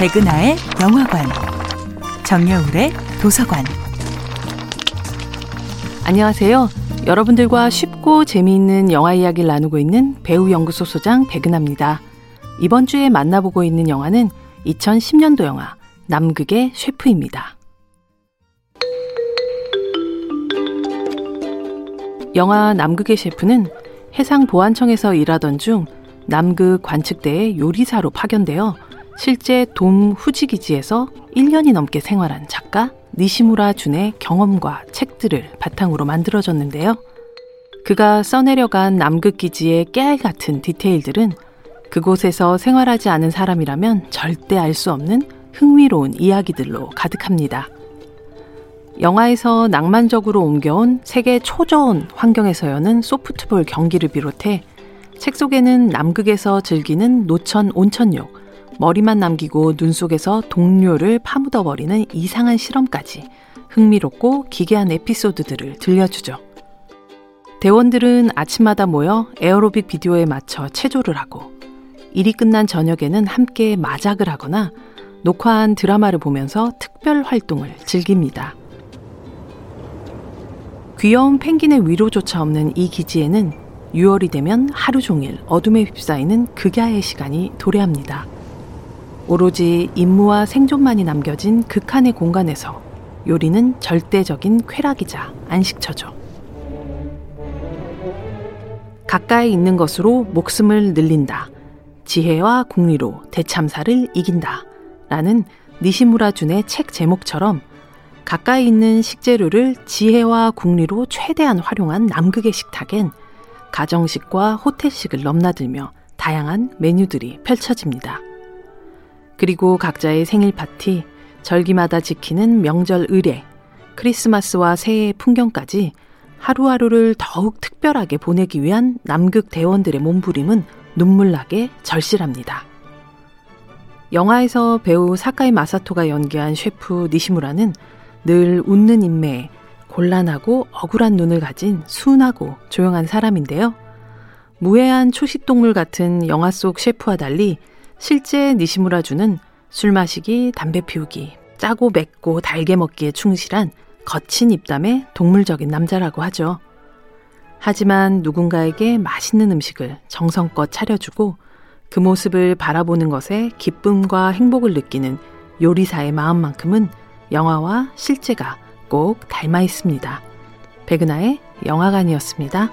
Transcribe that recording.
백은하의 영화관, 정여울의 도서관. 안녕하세요. 여러분들과 쉽고 재미있는 영화 이야기를 나누고 있는 배우 연구소 소장 백은하입니다. 이번 주에 만나보고 있는 영화는 2010년도 영화 남극의 셰프입니다. 영화 남극의 셰프는 해상보안청에서 일하던 중 남극 관측대의 요리사로 파견되어 실제 돔 후지 기지에서 1년이 넘게 생활한 작가 니시무라 준의 경험과 책들을 바탕으로 만들어졌는데요. 그가 써내려간 남극 기지의 깨알 같은 디테일들은 그곳에서 생활하지 않은 사람이라면 절대 알 수 없는 흥미로운 이야기들로 가득합니다. 영화에서 낭만적으로 옮겨온 세계 초저온 환경에서 여는 소프트볼 경기를 비롯해 책 속에는 남극에서 즐기는 노천 온천욕, 머리만 남기고 눈 속에서 동료를 파묻어 버리는 이상한 실험까지 흥미롭고 기괴한 에피소드들을 들려주죠. 대원들은 아침마다 모여 에어로빅 비디오에 맞춰 체조를 하고 일이 끝난 저녁에는 함께 마작을 하거나 녹화한 드라마를 보면서 특별 활동을 즐깁니다. 귀여운 펭귄의 위로조차 없는 이 기지에는 6월이 되면 하루 종일 어둠에 휩싸이는 극야의 시간이 도래합니다. 오로지 임무와 생존만이 남겨진 극한의 공간에서 요리는 절대적인 쾌락이자 안식처죠. 가까이 있는 것으로 목숨을 늘린다. 지혜와 국리로 대참사를 이긴다. 라는 니시무라 준의 책 제목처럼 가까이 있는 식재료를 지혜와 국리로 최대한 활용한 남극의 식탁엔 가정식과 호텔식을 넘나들며 다양한 메뉴들이 펼쳐집니다. 그리고 각자의 생일 파티, 절기마다 지키는 명절 의례, 크리스마스와 새해의 풍경까지 하루하루를 더욱 특별하게 보내기 위한 남극 대원들의 몸부림은 눈물나게 절실합니다. 영화에서 배우 사카이 마사토가 연기한 셰프 니시무라는 늘 웃는 인매에 곤란하고 억울한 눈을 가진 순하고 조용한 사람인데요. 무해한 초식동물 같은 영화 속 셰프와 달리 실제 니시무라주는 술 마시기, 담배 피우기, 짜고 맵고 달게 먹기에 충실한 거친 입담의 동물적인 남자라고 하죠. 하지만 누군가에게 맛있는 음식을 정성껏 차려주고 그 모습을 바라보는 것에 기쁨과 행복을 느끼는 요리사의 마음만큼은 영화와 실제가 꼭 닮아 있습니다. 백은하의 영화관이었습니다.